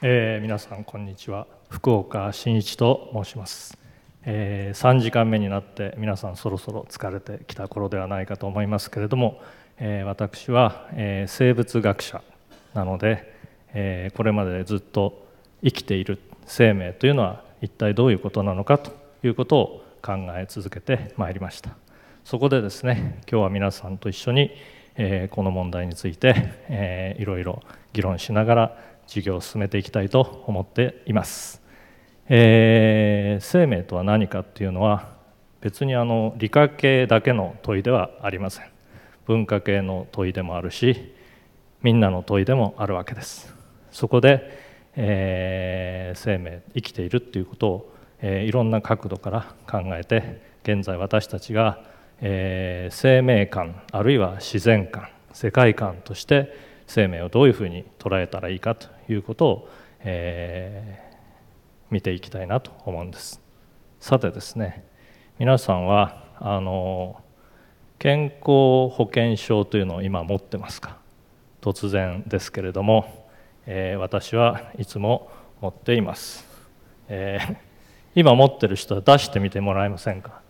えー、皆さんこんにちは。福岡真一と申します、えー、3時間目になって皆さんそろそろ疲れてきた頃ではないかと思いますけれども、えー、私は、え生物学者なので、えこれまでずっと生きている生命というのは一体どういうことなのかということを考え続けてまいりました。そこでですね今日は皆さんと一緒に、えこの問題について、えー、いろいろ議論しながら授業を進めていきたいと思っています、えー、生命とは何かっていうのは別にあの理科系だけの問いではありません。文化系の問いでもあるしみんなの問いでもあるわけです。そこで、えー、生命生きているっていうことを、えー、いろんな角度から考えて現在私たちが、えー、生命観あるいは自然観世界観として生命をどういうふうに捉えたらいいかということを、えー、見ていきたいなと思うんです。さてですね皆さんはあの健康保険証というのを今持ってますか？突然ですけれども、えー、私はいつも持っています、えー、今持ってる人は出してみてもらえませんか？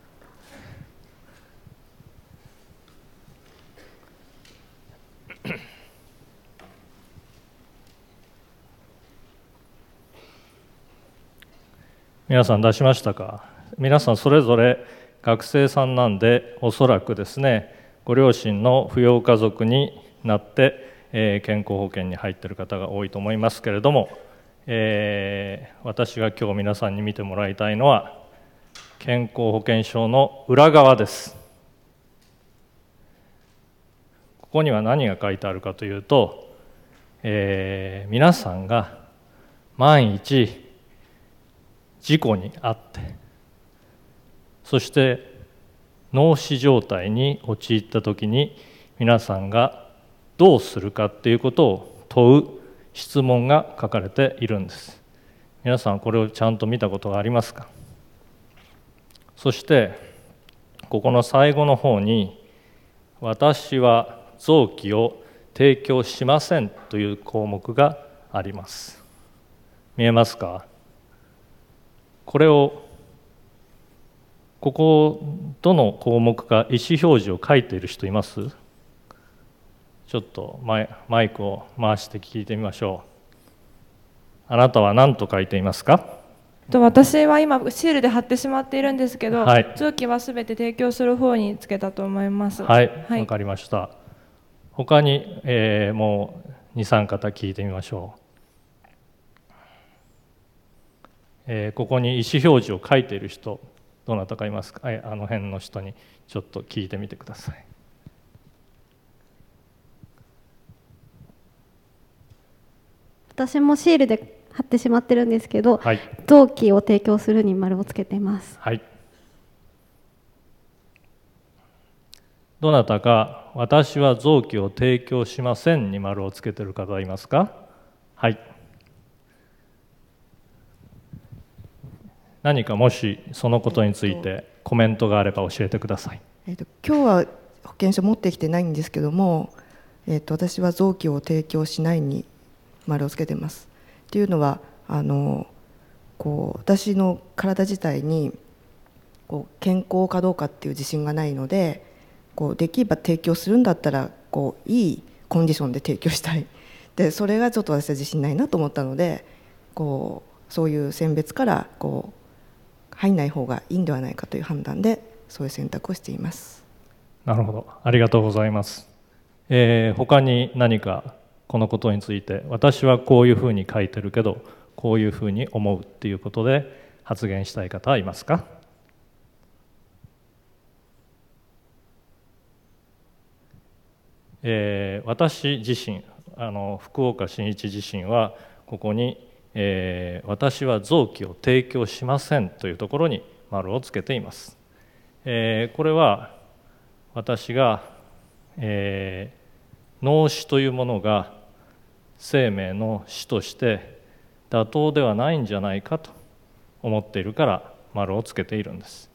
皆さん出しましたか？皆さんそれぞれ学生さんなんでおそらくですねご両親の扶養家族になって、えー、健康保険に入ってる方が多いと思いますけれども、えー、私が今日皆さんに見てもらいたいのは健康保険証の裏側です。ここには何が書いてあるかというと、えー、皆さんが万一事故に遭ってそして脳死状態に陥った時に皆さんがどうするかっていうことを問う質問が書かれているんです。皆さんこれをちゃんと見たことがありますか？そしてここの最後の方に「私は臓器を提供しません」という項目があります。見えますか？これをここどの項目か意思表示を書いている人います？ちょっとマイクを回して聞いてみましょう。あなたは何と書いていますか？私は今シールで貼ってしまっているんですけど、はい、臓器はすべて提供する方につけたと思います。はいわ、はい、かりました。他に、えー、もう23方聞いてみましょうえー、ここに意思表示を書いている人どなたかいますか？あの辺の人にちょっと聞いてみてください。私もシールで貼ってしまってるんですけど、はい、臓器を提供するに丸をつけています。はい。どなたか私は臓器を提供しませんに丸をつけてる方いますか？はい何かもしそのことについてコメントがあれば教えてください。えっと、今日は保険証持ってきてないんですけども、えっと、私は臓器を提供しないに丸をつけてます。っていうのはあのこう私の体自体にこう健康かどうかっていう自信がないのでこうできれば提供するんだったらこういいコンディションで提供したいでそれがちょっと私は自信ないなと思ったのでこうそういう選別からこう入んない方がいいんではないかという判断でそういう選択をしています。なるほど。ありがとうございます、えー、他に何かこのことについて私はこういうふうに書いてるけどこういうふうに思うっていうことで発言したい方はいますか？えー、私自身あの福岡伸一自身はここにえー、私は臓器を提供しませんというところに丸をつけています、えー、これは私が、えー、脳死というものが生命の死として妥当ではないんじゃないかと思っているから丸をつけているんです。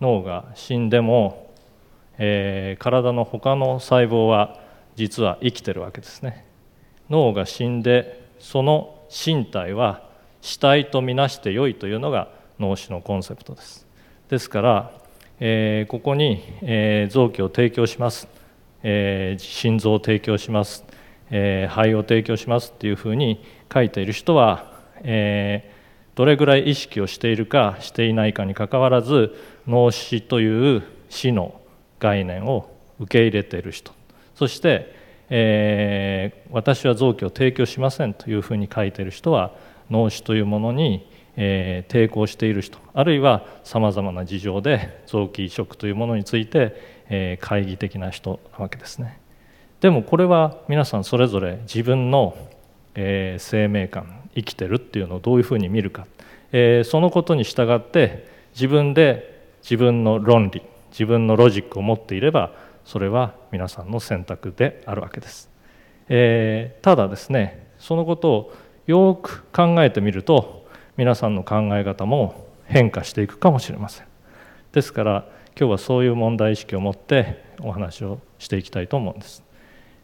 脳が死んでも、えー、体の他の細胞は実は生きてるわけですね。脳が死んでその身体は死体とみなしてよいというのが脳死のコンセプトです。ですから、えー、ここに、えー、臓器を提供します、えー、心臓を提供します、え肺を提供しますっていうふうに書いている人は、えどれぐらい意識をしているかしていないかにかかわらず脳死という死の概念を受け入れている人。そして、えー、私は臓器を提供しませんというふうに書いている人は脳死というものに、えー、抵抗している人あるいはさまざまな事情で臓器移植というものについて、えー、懐疑的な人なわけですね。でもこれは皆さんそれぞれ自分の、えー、生命感生きてるっていうのをどういうふうに見るか、えー、そのことに従って自分で自分の論理自分のロジックを持っていればそれは皆さんの選択であるわけです、えー、ただですねそのことをよく考えてみると皆さんの考え方も変化していくかもしれません。ですから今日はそういう問題意識を持ってお話をしていきたいと思うんです、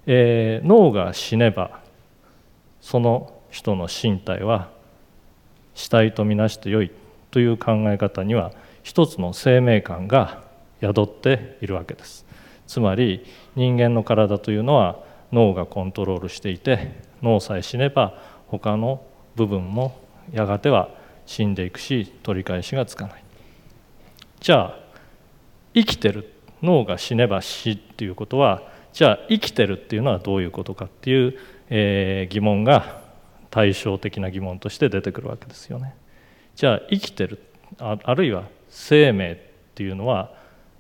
えー、脳が死ねばその人の身体は死体とみなしてよいという考え方には一つの生命感が宿っているわけです。つまり人間の体というのは脳がコントロールしていて脳さえ死ねば他の部分もやがては死んでいくし取り返しがつかないじゃあ生きてる脳が死ねば死っていうことはじゃあ生きてるっていうのはどういうことかっていう、えー、疑問が対照的な疑問として出てくるわけですよね。じゃあ生きてるあるいは生命っていうのは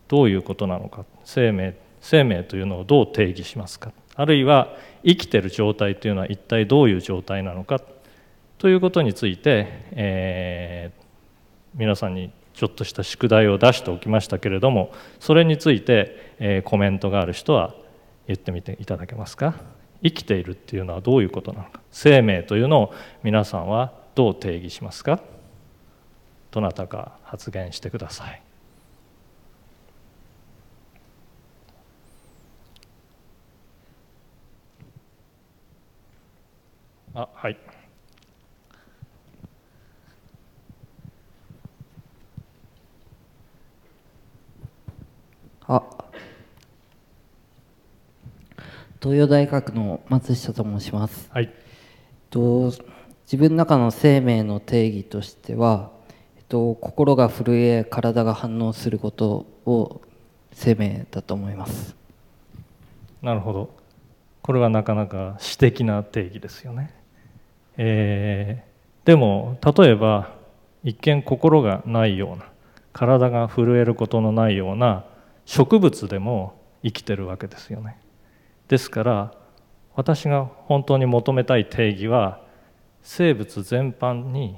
どういうことなのか生命生命というのをどう定義しますか？あるいは生きてる状態というのは一体どういう状態なのか？ということについて、えー、皆さんにちょっとした宿題を出しておきましたけれどもそれについて、えー、コメントがある人は言ってみていただけますか？生きているっていうのはどういうことなのか？生命というのを皆さんはどう定義しますか？どなたか発言してください。あはいあ東洋大学の松下と申します。はい。と自分の中の生命の定義としては、えっと心が震え体が反応することを生命だと思います。なるほど。これはなかなか詩的な定義ですよね。えー、でも例えば一見心がないような体が震えることのないような植物でも生きてるわけですよね。ですから私が本当に求めたい定義は生物全般に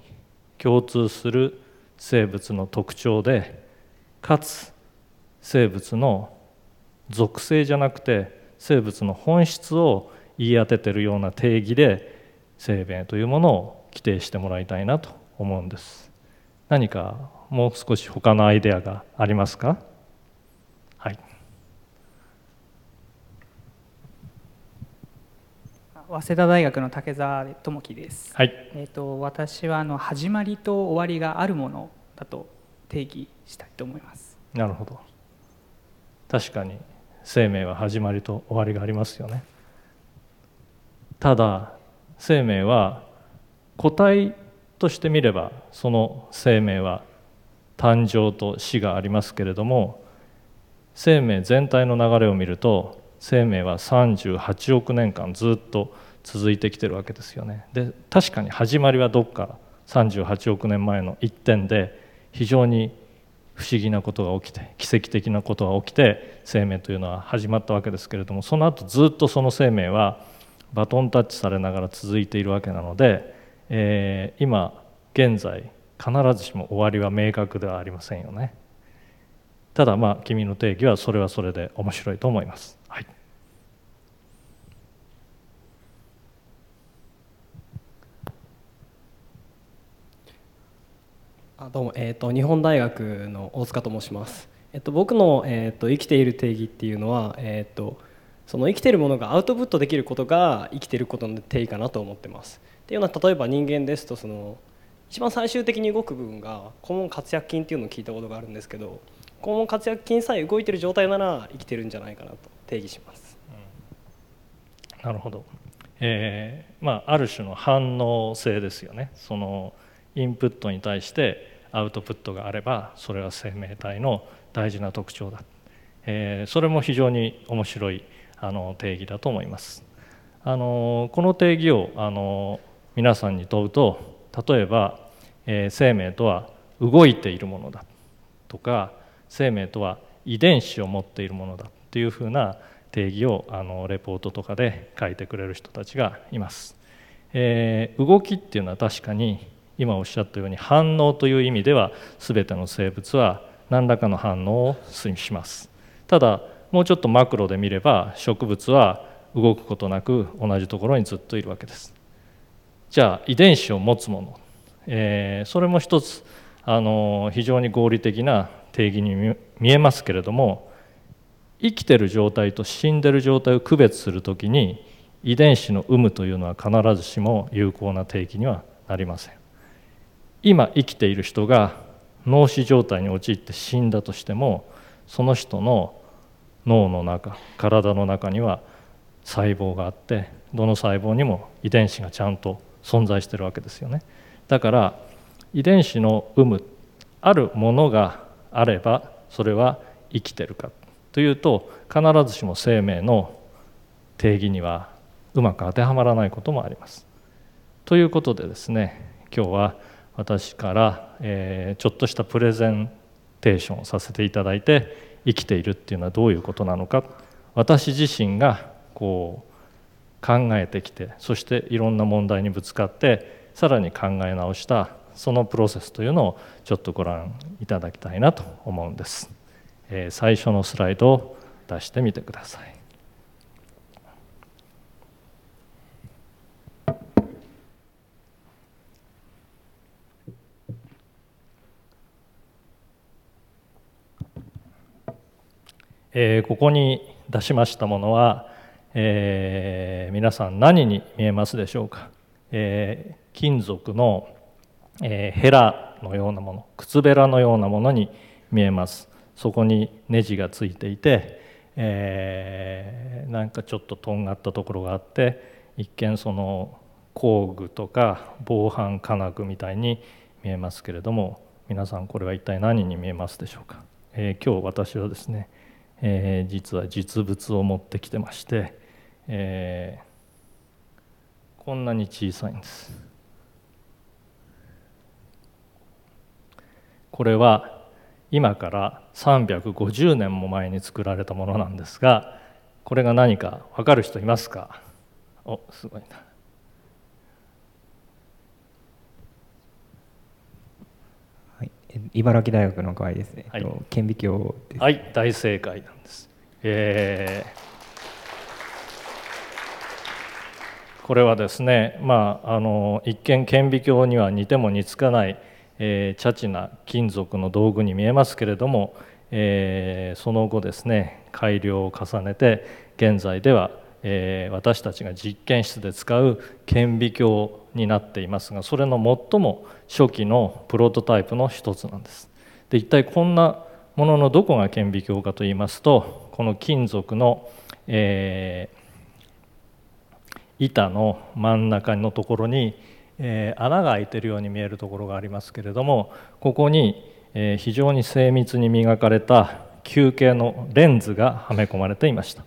共通する生物の特徴でかつ生物の属性じゃなくて生物の本質を言い当ててるような定義で生命というものを規定してもらいたいなと思うんです何かもう少し他のアイデアがありますか？早稲田大学の竹澤智樹です。はい。えっ、ー、と私はあの始まりと終わりがあるものだと定義したいと思います。なるほど。確かに生命は始まりと終わりがありますよね。ただ生命は個体として見ればその生命は誕生と死がありますけれども生命全体の流れを見ると生命は38億年間ずっと続いてきてるわけですよね。で確かに始まりはどっか38億年前の一点で非常に不思議なことが起きて奇跡的なことが起きて生命というのは始まったわけですけれどもその後ずっとその生命はバトンタッチされながら続いているわけなので、えー、今現在必ずしも終わりは明確ではありませんよね。ただまあ君の定義はそれはそれで面白いと思います。はいあどうも、えーと、日本大学の大塚と申します、えーと、僕の、えーと、生きている定義っていうのは、えー、とその生きてるものがアウトプットできることが生きてることの定義かなと思ってます。っていうのは例えば人間ですとその一番最終的に動く部分が肛門活躍筋っていうのを聞いたことがあるんですけど肛門活躍筋さえ動いてる状態なら生きてるんじゃないかなと定義します。うん、なるほど、えーまあ、ある種の反応性ですよね。そのインプットに対してアウトプットがあればそれは生命体の大事な特徴だ、えー、それも非常に面白いあの定義だと思います。あのこの定義をあの皆さんに問うと例えば、えー、生命とは動いているものだとか生命とは遺伝子を持っているものだっていうふうな定義をあのレポートとかで書いてくれる人たちがいます、えー、動きっていうのは確かに今おっしゃったように反応という意味では全ての生物は何らかの反応をします。ただもうちょっとマクロで見れば植物は動くことなく同じところにずっといるわけです。じゃあ遺伝子を持つもの、えー、それも一つあの非常に合理的な定義に見えますけれども生きてる状態と死んでる状態を区別するときに遺伝子の有無というのは必ずしも有効な定義にはなりません。今生きている人が脳死状態に陥って死んだとしてもその人の脳の中体の中には細胞があってどの細胞にも遺伝子がちゃんと存在してるわけですよねだから遺伝子の有無あるものがあればそれは生きてるかというと必ずしも生命の定義にはうまく当てはまらないこともあります。ということでですね今日は私から、えー、ちょっとしたプレゼンテーションをさせていただいて生きているっていうのはどういうことなのか私自身がこう考えてきてそしていろんな問題にぶつかってさらに考え直したそのプロセスというのをちょっとご覧いただきたいなと思うんです、えー、最初のスライドを出してみてください。えー、ここに出しましたものは、えー、皆さん何に見えますでしょうか、えー、金属のえー、ヘラのようなもの靴べらのようなものに見えます。そこにネジがついていて、え、なんかちょっととんがったところがあって一見その工具とか防犯金具みたいに見えますけれども皆さんこれは一体何に見えますでしょうか、え、今日私はですね、えー、実は実物を持ってきてまして、えー、こんなに小さいんですこれは今から350年も前に作られたものなんですがこれが何か分かる人いますか？おすごいな。はい、茨城大学の河合ですね。はい、顕微鏡です。はい、大正解なんです。えー、これはですね、まあ、あの一見顕微鏡には似ても似つかないえー、チャチな金属の道具に見えますけれども、えー、その後ですね改良を重ねて現在では、えー、私たちが実験室で使う顕微鏡になっていますがそれの最も初期のプロトタイプの一つなんです。で一体こんなもののどこが顕微鏡かといいますとこの金属の、えー、板の真ん中のところにえー、穴が開いてるように見えるところがありますけれどもここに、えー、非常に精密に磨かれた球形のレンズがはめ込まれていました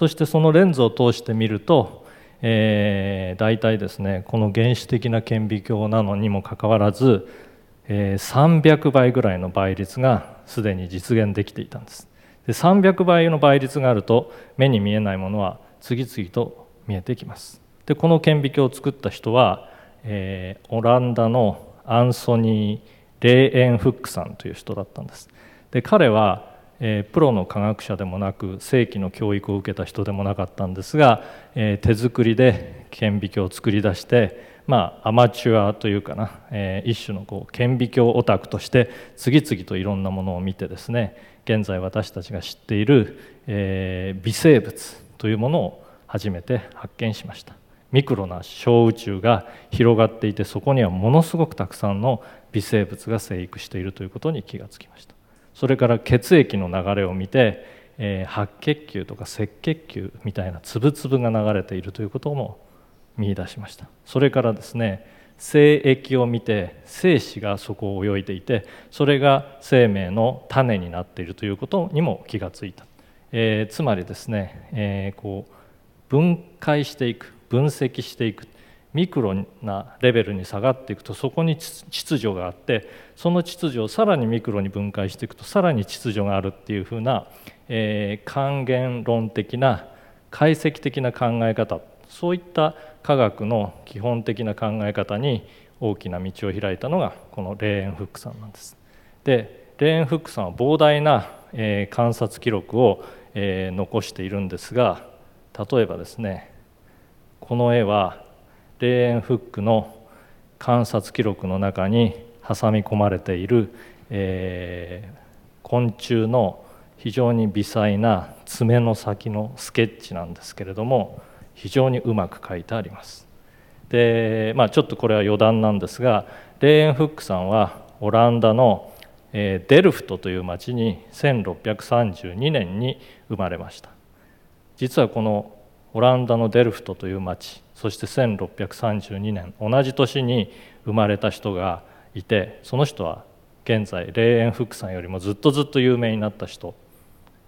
そしてそのレンズを通して見ると、えー、大体ですねこの原始的な顕微鏡なのにもかかわらず、えー、300倍ぐらいの倍率がすでに実現できていたんです。で300倍の倍率があると目に見えないものは次々と見えてきます。でこの顕微鏡を作った人はえー、オランダのアンソニー・レーエンフックさんという人だったんです。で彼は、えー、プロの科学者でもなく正規の教育を受けた人でもなかったんですが、えー、手作りで顕微鏡を作り出してまあ、アマチュアというかな、えー、一種のこう顕微鏡オタクとして次々といろんなものを見てですね現在私たちが知っている、え、微生物というものを初めて発見しました。ミクロな小宇宙が広がっていてそこにはものすごくたくさんの微生物が生育しているということに気がつきました。それから血液の流れを見て、えー、白血球とか赤血球みたいな粒々が流れているということも見出しました。それからですね精液を見て精子がそこを泳いでいてそれが生命の種になっているということにも気がついた、えー、つまりですね、えー、こう分解していく分析していくミクロなレベルに下がっていくとそこに秩序があってその秩序をさらにミクロに分解していくとさらに秩序があるっていうふうな、えー、還元論的な解析的な考え方そういった科学の基本的な考え方に大きな道を開いたのがこのレーン・フックさんなんです。でレーン・フックさんは膨大な、えー、観察記録を、えー、残しているんですが例えばですねこの絵はレーンフックの観察記録の中に挟み込まれている、えー、昆虫の非常に微細な爪の先のスケッチなんですけれども非常にうまく書いてあります。でまあ、ちょっとこれは余談なんですがレーエンフックさんはオランダの、デルフトという町に1632年に生まれました実はこのオランダのデルフトという町そして1632年同じ年に生まれた人がいてその人は現在レーエン・フックさんよりもずっとずっと有名になった人、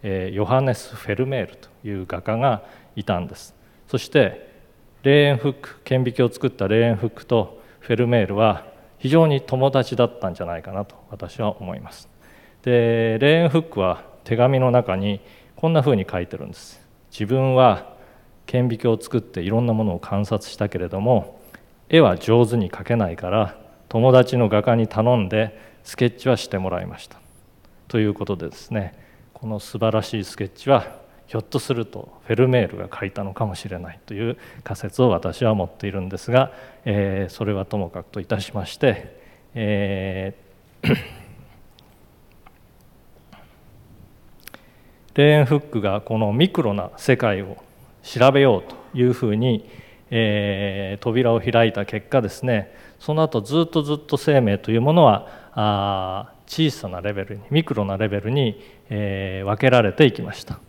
え、ヨハネス・フェルメールという画家がいたんです。そしてレーエン・フック顕微鏡を作ったレーエン・フックとフェルメールは非常に友達だったんじゃないかなと私は思います。でレーエン・フックは手紙の中にこんなふうに書いてるんです。自分は顕微鏡を作っていろんなものを観察したけれども絵は上手に描けないから友達の画家に頼んでスケッチはしてもらいました。ということでですねこの素晴らしいスケッチはひょっとするとフェルメールが書いたのかもしれないという仮説を私は持っているんですが、えー、それはともかくといたしまして、えー レーンフックがこのミクロな世界を調べようというふうに、えー、扉を開いた結果ですねその後ずっとずっと生命というものは小さなレベルにミクロなレベルに、えー、分けられていきました。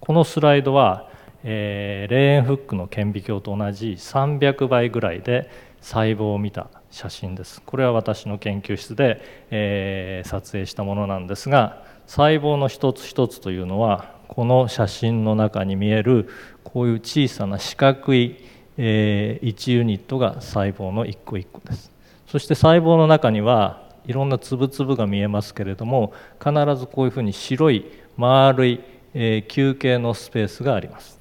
このスライドは、えー、レーンフックの顕微鏡と同じ300倍ぐらいで細胞を見た写真です。これは私の研究室で、えー、撮影したものなんですが細胞の一つ一つというのはこの写真の中に見えるこういう小さな四角い、えー、1ユニットが細胞の一個一個です。そして細胞の中にはいろんな粒々が見えますけれども必ずこういうふうに白い丸い、えー、球形のスペースがあります。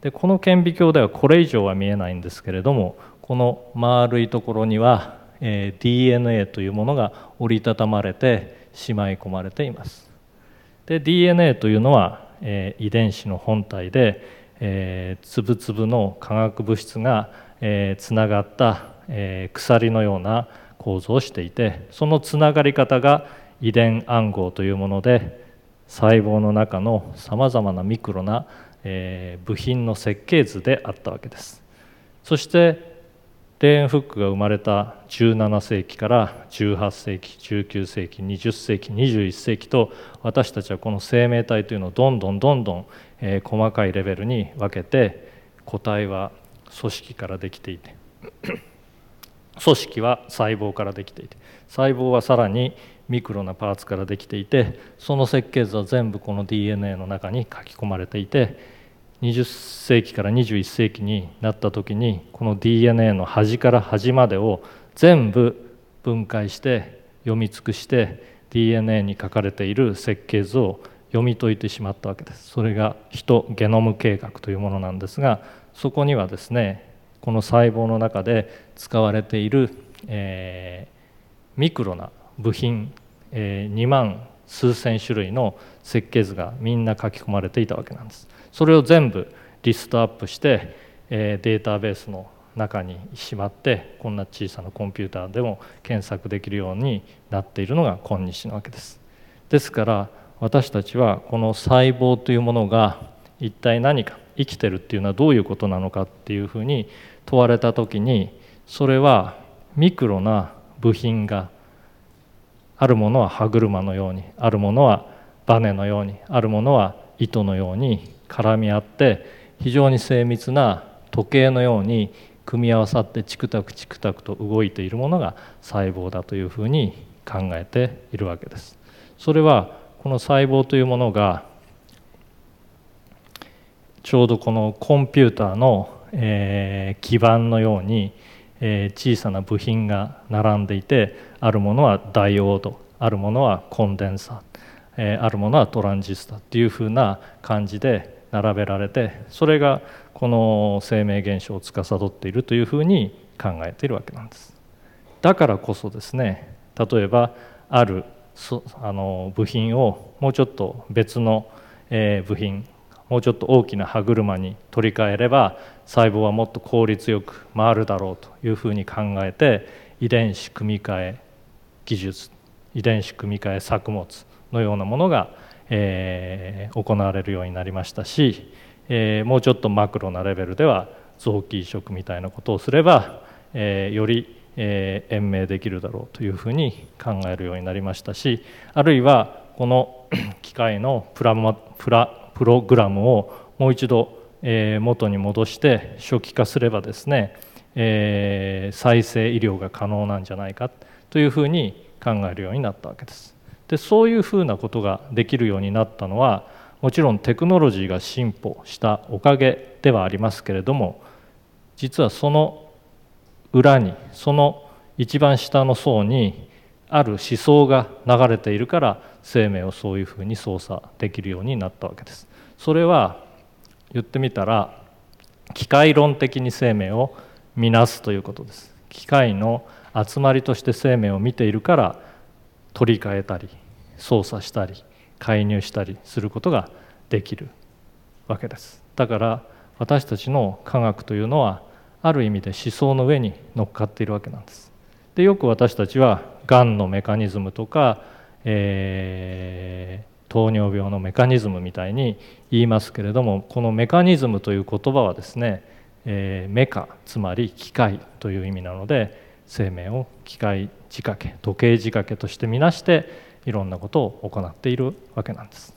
でこの顕微鏡ではこれ以上は見えないんですけれどもこの丸いところには、えー、DNA というものが折りたたまれてしまい込まれています。で DNA というのは、えー、遺伝子の本体で、えー、粒々の化学物質が、えー、つながった、えー、鎖のような構造をしていてそのつながり方が遺伝暗号というもので細胞の中のさまざまなミクロな、えー、部品の設計図であったわけです。そしてレーンフックが生まれた17世紀から18世紀19世紀20世紀21世紀と私たちはこの生命体というのをどんどんどんどん、えー、細かいレベルに分けて個体は組織からできていて 組織は細胞からできていて細胞はさらにミクロなパーツからできていてその設計図は全部この DNA の中に書き込まれていて20世紀から21世紀になった時にこの DNA の端から端までを全部分解して読み尽くして DNA に書かれている設計図を読み解いてしまったわけです。それがヒトゲノム計画というものなんですがそこにはですねこの細胞の中で使われている、えー、ミクロな部品、えー、2万数千種類の設計図がみんな書き込まれていたわけなんです。それを全部リストアップして、えデータベースの中にしまってこんな小さなコンピューターでも検索できるようになっているのが今日なわけです。ですから私たちはこの細胞というものが一体何か生きてるっていうのはどういうことなのかっていうふうに問われた時にそれはミクロな部品があるものは歯車のようにあるものはバネのようにあるものは糸のように絡み合って非常に精密な時計のように組み合わさってチクタクチクタクと動いているものが細胞だというふうに考えているわけです。それはこの細胞というものがちょうどこのコンピューターの、えー、基板のように、えー、小さな部品が並んでいてあるものはダイオードあるものはコンデンサー、えー、あるものはトランジスタっていうふうな感じで並べられてそれがこの生命現象を司っているというふうに考えているわけなんです。だからこそですね例えばあるあの部品をもうちょっと別の、部品もうちょっと大きな歯車に取り替えれば細胞はもっと効率よく回るだろうというふうに考えて遺伝子組み換え技術遺伝子組み換え作物のようなものが、えー、行われるようになりましたし、えー、もうちょっとマクロなレベルでは臓器移植みたいなことをすれば、えー、よりえー、延命できるだろうというふうに考えるようになりましたしあるいはこの 機械のプラマプラプログラムをもう一度、えー、元に戻して初期化すればですね、えー、再生医療が可能なんじゃないかというふうに考えるようになったわけです。でそういうふうなことができるようになったのはもちろんテクノロジーが進歩したおかげではありますけれども実はその裏にその一番下の層にある思想が流れているから生命をそういうふうに操作できるようになったわけです。それは言ってみたら機械論的に生命を見なすということです。機械の集まりとして生命を見ているから取り替えたり操作したり介入したりすることができるわけです。だから私たちの科学というのはある意味で思想の上に乗っかっているわけなんです。でよく私たちはがんのメカニズムとか、えー、糖尿病のメカニズムみたいに言いますけれどもこのメカニズムという言葉はですね、えー、メカつまり機械という意味なので生命を機械仕掛け時計仕掛けとしてみなしていろんなことを行っているわけなんです。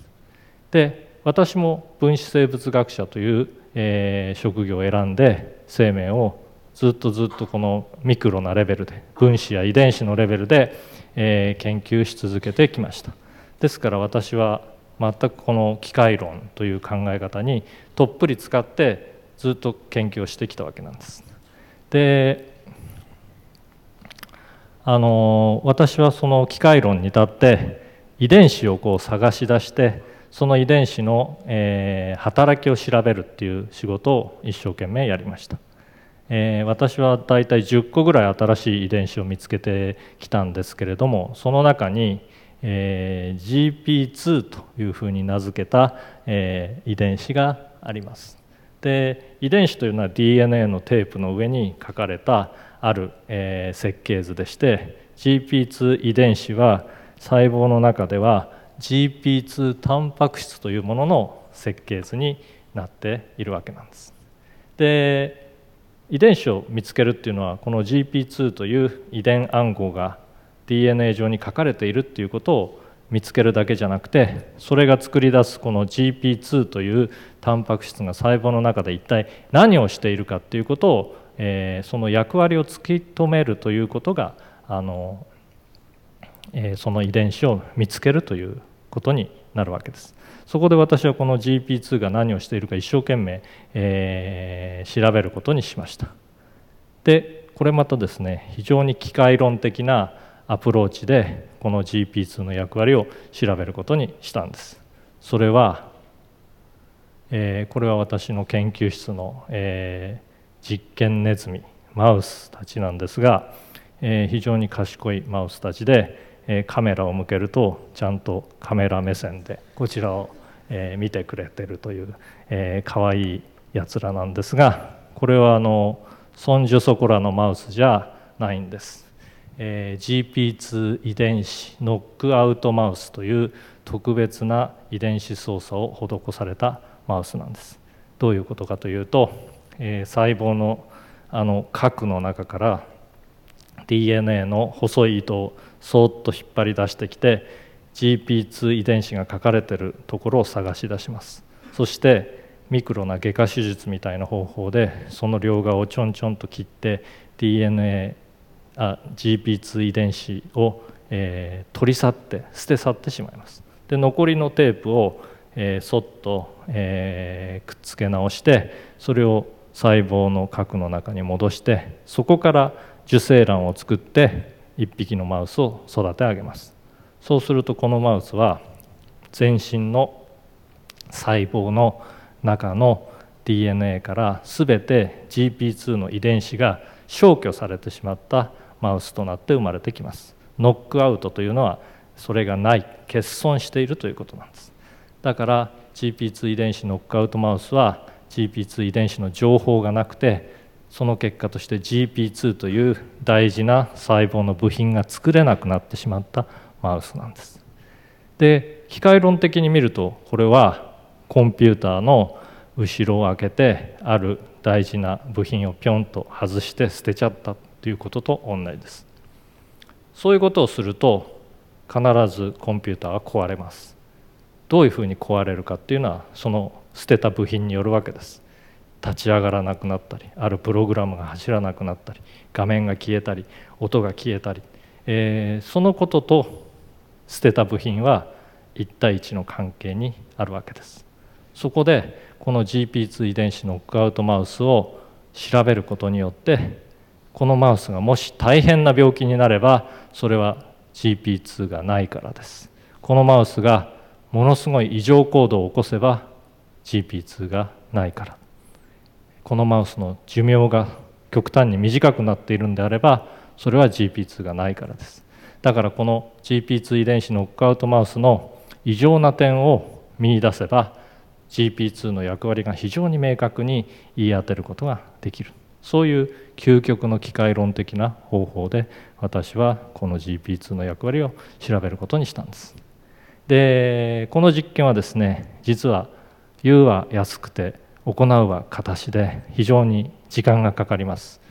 で私も分子生物学者という、えー、職業を選んで生命をずっとずっとこのミクロなレベルで分子や遺伝子のレベルで、えー、研究し続けてきましたですから私は全くこの機械論という考え方にとっぷり使ってずっと研究をしてきたわけなんですであの私はその機械論に立って遺伝子をこう探し出してその遺伝子の、えー、働きを調べるっていう仕事を一生懸命やりました、えー、私は大体10個ぐらい新しい遺伝子を見つけてきたんですけれどもその中に、えー、GP2 というふうに名付けた、えー、遺伝子があります。で遺伝子というのは DNA のテープの上に書かれたある、えー、設計図でして GP2 遺伝子は細胞の中では GP2 タンパク質というものの設計図になっているわけなんです。で遺伝子を見つけるっていうのはこの GP2 という遺伝暗号が DNA 上に書かれているっていうことを見つけるだけじゃなくてそれが作り出すこの GP2 というタンパク質が細胞の中で一体何をしているかっていうことを、えー、その役割を突き止めるということがあの、えー、その遺伝子を見つけるということになるわけです。そこで私はこの GP2 が何をしているか一生懸命、えー、調べることにしました。でこれまたですね非常に機械論的なアプローチでこの GP2 の役割を調べることにしたんです。それは、えー、これは私の研究室の、えー、実験ネズミマウスたちなんですが、え、非常に賢いマウスたちでカメラを向けるとちゃんとカメラ目線でこちらをえ見てくれてるというかわいいやつらなんですがこれはあのソンジュソコラのマウスじゃないんです、え GP2 遺伝子ノックアウトマウスという特別な遺伝子操作を施されたマウスなんです。どういうことかというと、え細胞のあの核の中から DNA の細い糸をそっと引っ張り出してきて GP2 遺伝子が書かれてるところを探し出します。そしてミクロな外科手術みたいな方法でその両側をちょんちょんと切って DNA あ GP2 遺伝子を、えー、取り去って捨て去ってしまいます。で残りのテープを、えー、そっと、えー、くっつけ直してそれを細胞の核の中に戻してそこから受精卵を作って1匹のマウスを育て上げます。そうするとこのマウスは全身の細胞の中の DNA から全て GP2 の遺伝子が消去されてしまったマウスとなって生まれてきます。ノックアウトというのはそれがない欠損しているということなんです。だから GP2 遺伝子ノックアウトマウスは GP2 遺伝子の情報がなくてその結果として GP2 という大事な細胞の部品が作れなくなってしまったマウスなんです。で機械論的に見るとこれはコンピューターの後ろを開けてある大事な部品をピョンと外して捨てちゃったということと同じです。そういうことをすると必ずコンピューターは壊れます。どういうふうに壊れるかっていうのはその捨てた部品によるわけです。立ち上がらなくなったりあるプログラムが走らなくなったり画面が消えたり音が消えたり、えー、そのことと捨てた部品は1対1の関係にあるわけです。そこでこの GP2 遺伝子ノックアウトマウスを調べることによってこのマウスがもし大変な病気になればそれは GP2 がないからです。このマウスがものすごい異常行動を起こせば GP2 がないから。このマウスの寿命が極端に短くなっているんであればそれは GP2 がないからです。だからこの GP2 遺伝子ノックアウトマウスの異常な点を見いだせば GP2 の役割が非常に明確に言い当てることができる。そういう究極の機械論的な方法で私はこの GP2 の役割を調べることにしたんです。でこの実験はですね実は言うは安くて行うは形で非常に時間がかかります。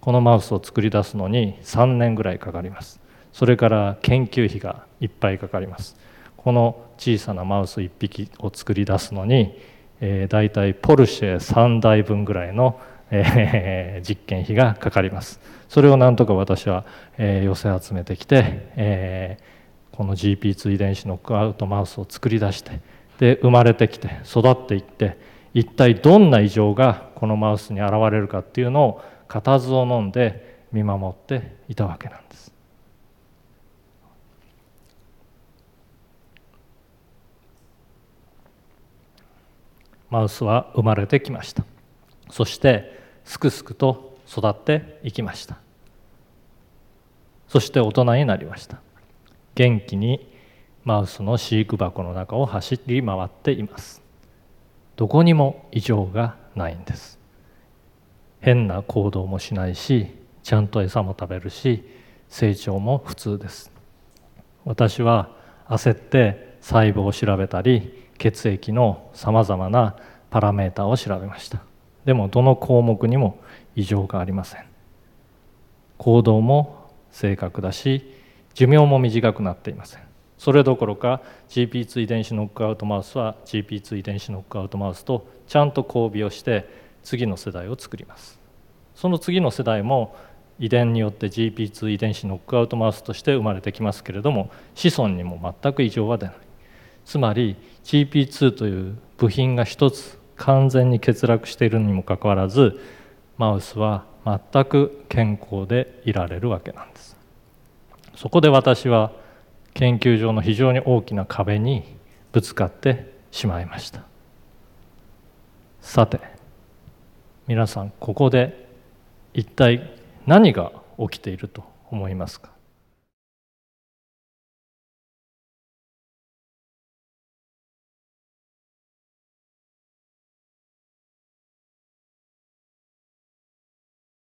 このマウスを作り出すのに3年ぐらいかかります。それから研究費がいっぱいかかります。この小さなマウス1匹を作り出すのに、えー、大体ポルシェ3台分ぐらいの、えー、実験費がかかります。それをなんとか私は、えー、寄せ集めてきて、えー、この GP2 遺伝子ノックアウトマウスを作り出してで生まれてきて育っていって一体どんな異常がこのマウスに現れるかっていうのを固唾を飲んで見守っていたわけなんです。マウスは生まれてきました。そしてすくすくと育っていきました。そして大人になりました。元気にマウスの飼育箱の中を走り回っています。どこにも異常がないんです。変な行動もしないしちゃんと餌も食べるし成長も普通です。私は焦って細胞を調べたり血液のさまざまなパラメータを調べました。でもどの項目にも異常がありません。行動も正確だし寿命も短くなっていません。それどころか GP2 遺伝子ノックアウトマウスは GP2 遺伝子ノックアウトマウスとちゃんと交尾をして次の世代を作ります。その次の世代も遺伝によって GP2 遺伝子ノックアウトマウスとして生まれてきますけれども子孫にも全く異常は出ない。つまり GP2 という部品が一つ完全に欠落しているにもかかわらずマウスは全く健康でいられるわけなんです。そこで私は研究上の非常に大きな壁にぶつかってしまいました。さて皆さんここで一体何が起きていると思いますか？